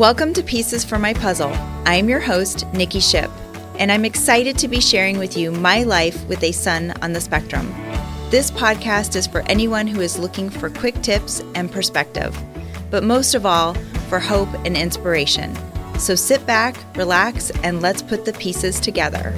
Welcome to Pieces for My Puzzle. I'm your host, Nikki Ship, and I'm excited to be sharing with you my life with a son on the spectrum. This podcast is for anyone who is looking for quick tips and perspective, but most of all, for hope and inspiration. So sit back, relax, and let's put the pieces together.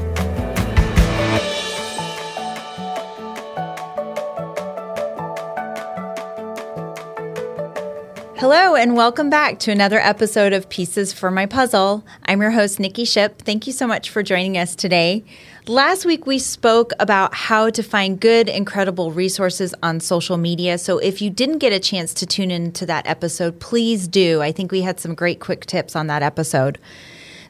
Hello, and welcome back to another episode of Pieces for My Puzzle. I'm your host, Nikki Ship. Thank you so much for joining us today. Last week, we spoke about how to find good, incredible resources on social media. So, if you didn't get a chance to tune into that episode, please do. I think we had some great quick tips on that episode.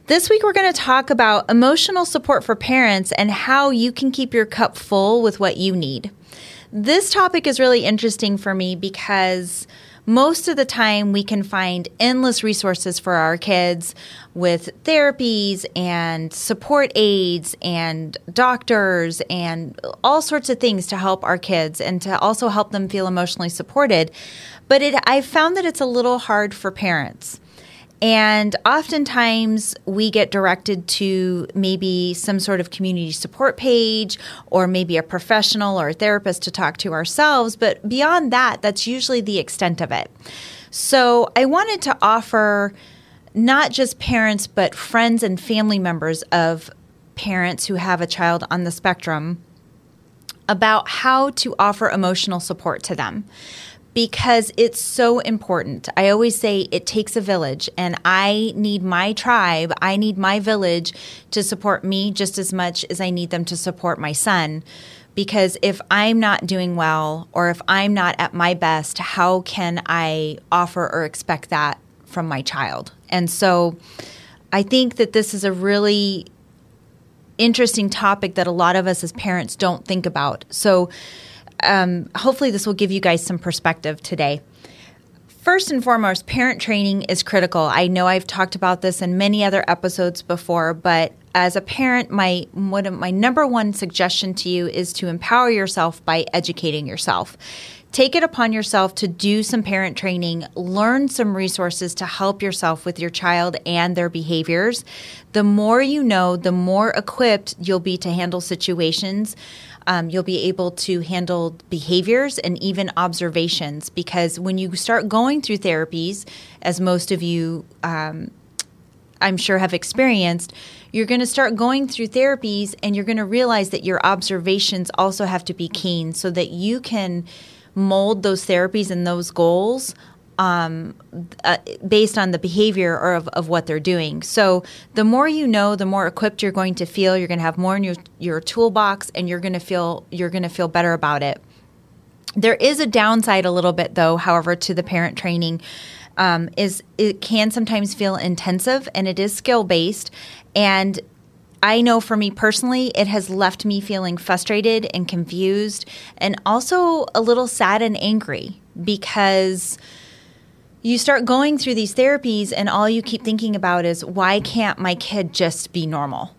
This week, we're going to talk about emotional support for parents and how you can keep your cup full with what you need. This topic is really interesting for me because most of the time we can find endless resources for our kids with therapies and support aides and doctors and all sorts of things to help our kids and to also help them feel emotionally supported. But it, I've found that it's a little hard for parents. And oftentimes we get directed to maybe some sort of community support page or maybe a professional or a therapist to talk to ourselves. But beyond that, that's usually the extent of it. So I wanted to offer not just parents, but friends and family members of parents who have a child on the spectrum about how to offer emotional support to them because it's so important. I always say it takes a village, and I need my tribe, I need my village to support me just as much as I need them to support my son. Because if I'm not doing well or if I'm not at my best, how can I offer or expect that from my child? And so I think that this is a really interesting topic that a lot of us as parents don't think about. So, um, hopefully, this will give you guys some perspective today. First and foremost, parent training is critical. I know I've talked about this in many other episodes before, but as a parent, my one my number one suggestion to you is to empower yourself by educating yourself. Take it upon yourself to do some parent training, learn some resources to help yourself with your child and their behaviors. The more you know, the more equipped you'll be to handle situations um, you'll be able to handle behaviors and even observations because when you start going through therapies, as most of you um, I'm sure have experienced, you're going to start going through therapies and you're going to realize that your observations also have to be keen so that you can mold those therapies and those goals um, uh, based on the behavior or of, of what they're doing. So the more you know, the more equipped you're going to feel. You're going to have more in your your toolbox, and you're going to feel you're going to feel better about it. There is a downside a little bit, though. However, to the parent training. Um, is it can sometimes feel intensive and it is skill based and I know for me personally, it has left me feeling frustrated and confused and also a little sad and angry because you start going through these therapies and all you keep thinking about is why can't my kid just be normal?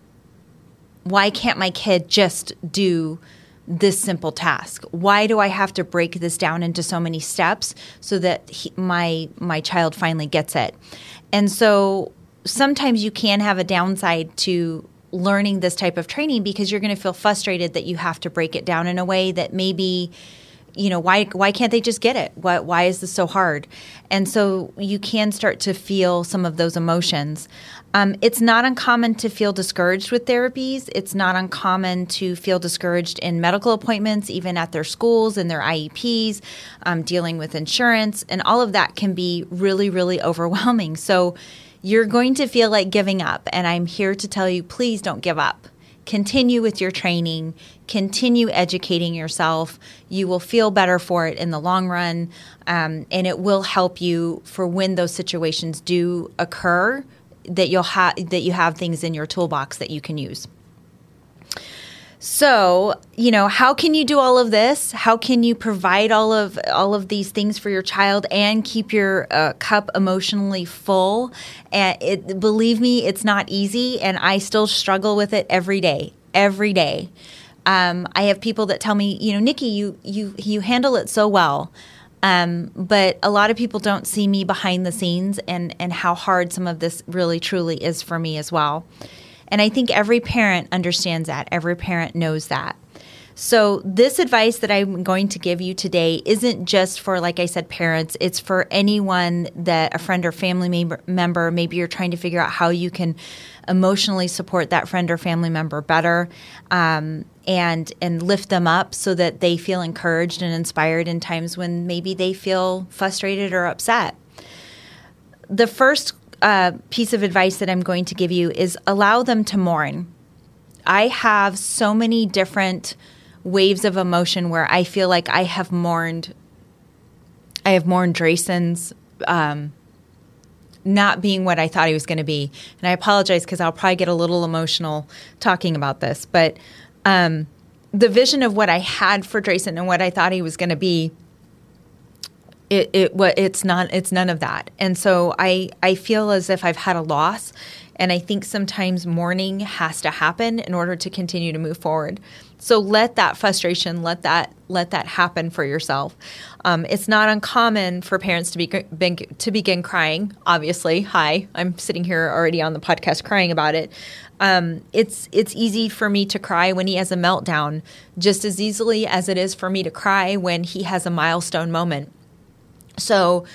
Why can't my kid just do this simple task? Why do I have to break this down into so many steps so that he, my my child finally gets it? And so sometimes you can have a downside to learning this type of training because you're going to feel frustrated that you have to break it down in a way that maybe you know why why can't they just get it? Why, why is this so hard? And so you can start to feel some of those emotions. Um, it's not uncommon to feel discouraged with therapies. It's not uncommon to feel discouraged in medical appointments even at their schools and their ieps um, dealing with insurance and all of that can be really really overwhelming. So you're going to feel like giving up and i'm here to tell you please don't give up continue with your training, continue educating yourself. You will feel better for it in the long run, um, and it will help you for when those situations do occur. That you'll have that you have things in your toolbox that you can use. So, you know, how can you do all of this? How can you provide all of all of these things for your child and keep your uh, cup emotionally full? And it, believe me, it's not easy, and I still struggle with it every day. Every day, um, I have people that tell me, you know, Nikki, you you you handle it so well. Um, but a lot of people don't see me behind the scenes and, and how hard some of this really truly is for me as well. And I think every parent understands that. Every parent knows that. So, this advice that I'm going to give you today isn't just for, like I said, parents. It's for anyone that a friend or family member, maybe you're trying to figure out how you can emotionally support that friend or family member better um, and, and lift them up so that they feel encouraged and inspired in times when maybe they feel frustrated or upset. The first uh, piece of advice that I'm going to give you is allow them to mourn. I have so many different waves of emotion where I feel like I have mourned. I have mourned Drayson's um, not being what I thought he was going to be, and I apologize because I'll probably get a little emotional talking about this. But um, the vision of what I had for Drayson and what I thought he was going to be, it, it it's not it's none of that, and so I I feel as if I've had a loss, and I think sometimes mourning has to happen in order to continue to move forward. So let that frustration, let that let that happen for yourself. Um, it's not uncommon for parents to be to begin crying. Obviously, hi, I'm sitting here already on the podcast crying about it. Um, it's it's easy for me to cry when he has a meltdown, just as easily as it is for me to cry when he has a milestone moment. So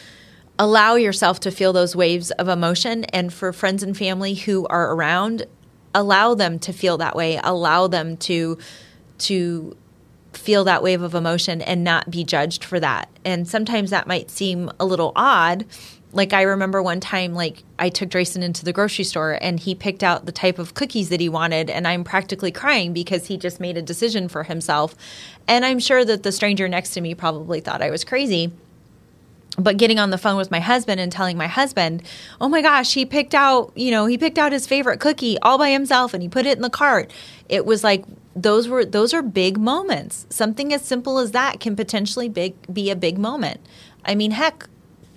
allow yourself to feel those waves of emotion and for friends and family who are around allow them to feel that way allow them to to feel that wave of emotion and not be judged for that. And sometimes that might seem a little odd. Like I remember one time, like I took Drayson into the grocery store and he picked out the type of cookies that he wanted, and I'm practically crying because he just made a decision for himself. And I'm sure that the stranger next to me probably thought I was crazy but getting on the phone with my husband and telling my husband, "Oh my gosh, he picked out, you know, he picked out his favorite cookie all by himself and he put it in the cart." It was like those were those are big moments. Something as simple as that can potentially big be a big moment. I mean, heck,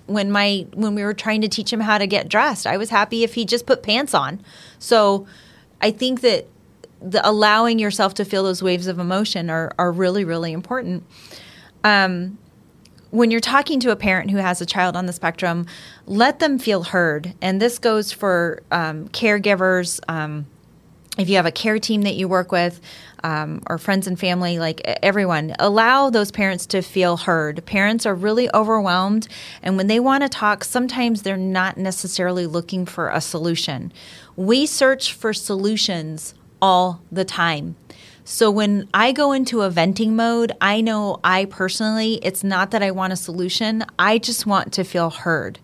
when my when we were trying to teach him how to get dressed, I was happy if he just put pants on. So, I think that the allowing yourself to feel those waves of emotion are are really really important. Um, when you're talking to a parent who has a child on the spectrum, let them feel heard. And this goes for um, caregivers. Um, if you have a care team that you work with, um, or friends and family, like everyone, allow those parents to feel heard. Parents are really overwhelmed, and when they want to talk, sometimes they're not necessarily looking for a solution. We search for solutions all the time. So when I go into a venting mode, I know I personally, it's not that I want a solution, I just want to feel heard.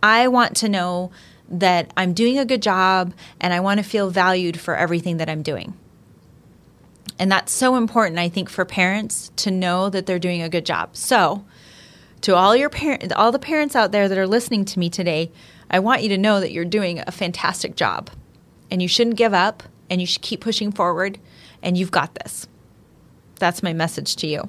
I want to know that I'm doing a good job and I want to feel valued for everything that I'm doing. And that's so important, I think, for parents to know that they're doing a good job. So, to all your parents, all the parents out there that are listening to me today, I want you to know that you're doing a fantastic job. And you shouldn't give up and you should keep pushing forward and you've got this. That's my message to you.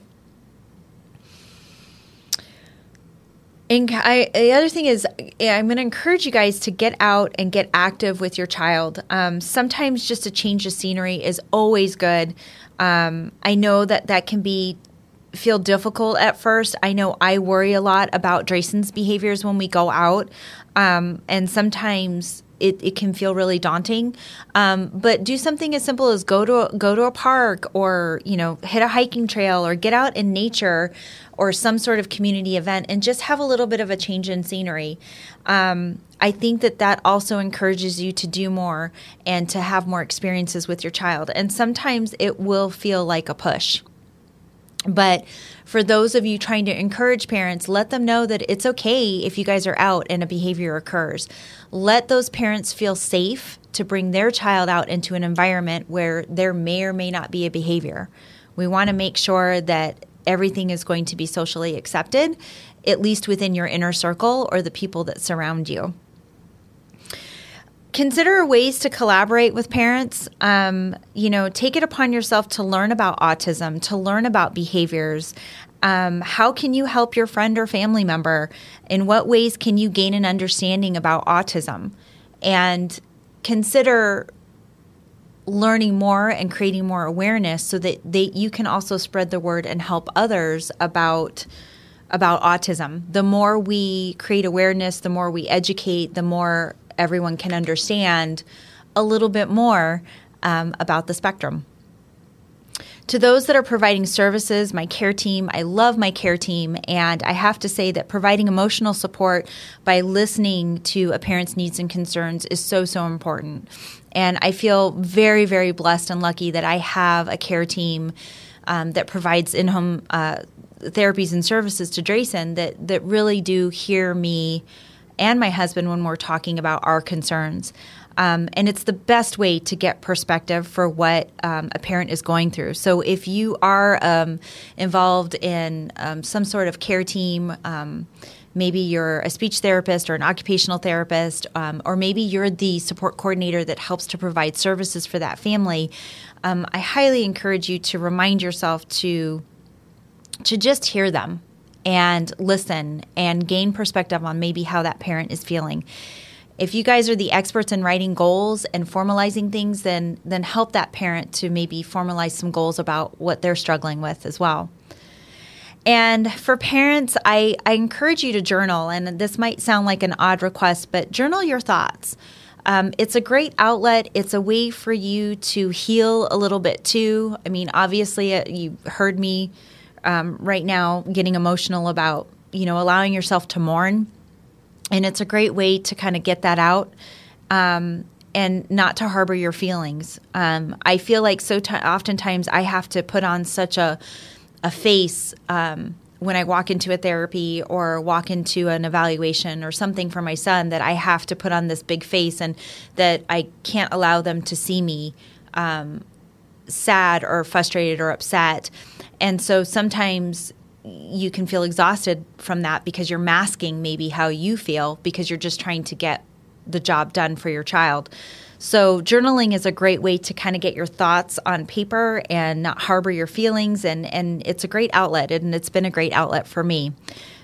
And I, the other thing is, I'm going to encourage you guys to get out and get active with your child. Um, sometimes just a change of scenery is always good. Um, I know that that can be feel difficult at first. I know I worry a lot about Drayson's behaviors when we go out, um, and sometimes it, it can feel really daunting. Um, but do something as simple as go to go to a park or you know hit a hiking trail or get out in nature or some sort of community event and just have a little bit of a change in scenery. Um, I think that that also encourages you to do more and to have more experiences with your child. And sometimes it will feel like a push. But for those of you trying to encourage parents, let them know that it's okay if you guys are out and a behavior occurs. Let those parents feel safe to bring their child out into an environment where there may or may not be a behavior. We want to make sure that everything is going to be socially accepted, at least within your inner circle or the people that surround you consider ways to collaborate with parents. Um, you know, take it upon yourself to learn about autism, to learn about behaviors. Um, how can you help your friend or family member? In what ways can you gain an understanding about autism? And consider learning more and creating more awareness so that they, you can also spread the word and help others about about autism. The more we create awareness, the more we educate, the more everyone can understand a little bit more um, about the spectrum. To those that are providing services, my care team, I love my care team. And I have to say that providing emotional support by listening to a parent's needs and concerns is so, so important. And I feel very, very blessed and lucky that I have a care team um, that provides in home uh, therapies and services to Drayson that, that really do hear me and my husband when we're talking about our concerns. Um, and it's the best way to get perspective for what um, a parent is going through. So if you are um, involved in um, some sort of care team, um, maybe you're a speech therapist or an occupational therapist, um, or maybe you're the support coordinator that helps to provide services for that family, I highly encourage you to remind yourself to to just hear them and listen and gain perspective on maybe how that parent is feeling if you guys are the experts in writing goals and formalizing things, then then help that parent to maybe formalize some goals about what they're struggling with as well. And for parents, I, I encourage you to journal. And this might sound like an odd request, but journal your thoughts. Um, it's a great outlet. It's a way for you to heal a little bit too. I mean, obviously, uh, you heard me um, right now getting emotional about you know allowing yourself to mourn and it's a great way to kind of get that out um, and not to harbor your feelings. Um, I feel like so t- oftentimes I have to put on such a a face um, when I walk into a therapy or walk into an evaluation or something for my son that I have to put on this big face and that I can't allow them to see me um, sad or frustrated or upset. And so sometimes you can feel exhausted from that because you're masking maybe how you feel because you're just trying to get the job done for your child. So, journaling is a great way to kind of get your thoughts on paper and not harbor your feelings. And, and it's a great outlet, and it's been a great outlet for me.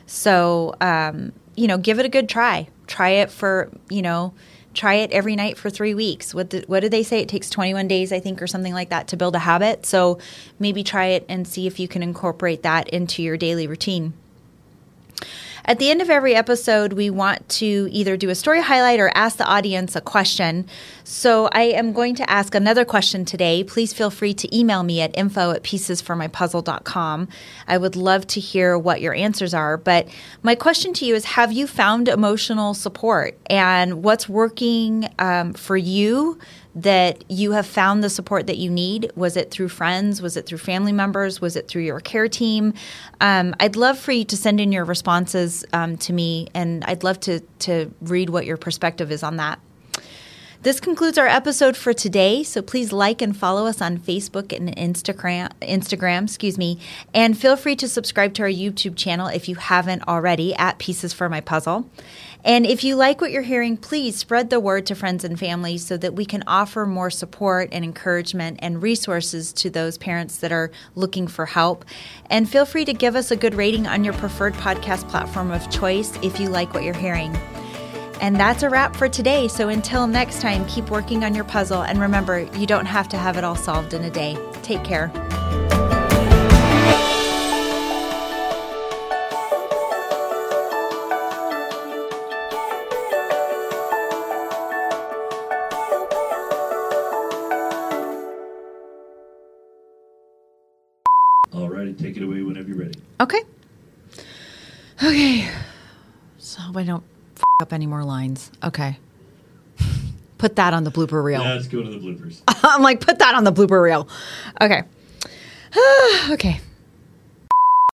So, um, you know, give it a good try. Try it for, you know, try it every night for three weeks. What, the, what did they say? It takes 21 days, I think, or something like that to build a habit. So maybe try it and see if you can incorporate that into your daily routine. At the end of every episode, we want to either do a story highlight or ask the audience a question. So I am going to ask another question today. Please feel free to email me at info at piecesformypuzzle.com. I would love to hear what your answers are. But my question to you is Have you found emotional support? And what's working um, for you? That you have found the support that you need? Was it through friends? Was it through family members? Was it through your care team? Um, I'd love for you to send in your responses um, to me, and I'd love to to read what your perspective is on that. This concludes our episode for today. So please like and follow us on Facebook and Instagram, Instagram, excuse me, and feel free to subscribe to our YouTube channel if you haven't already at Pieces for My Puzzle. And if you like what you're hearing, please spread the word to friends and family so that we can offer more support and encouragement and resources to those parents that are looking for help. And feel free to give us a good rating on your preferred podcast platform of choice if you like what you're hearing. And that's a wrap for today. So until next time, keep working on your puzzle. And remember, you don't have to have it all solved in a day. Take care. All righty, take it away whenever you're ready. Okay. Okay. So I don't up any more lines. Okay. Put that on the blooper reel. Let's go to the bloopers. I'm like, put that on the blooper reel. Okay. okay.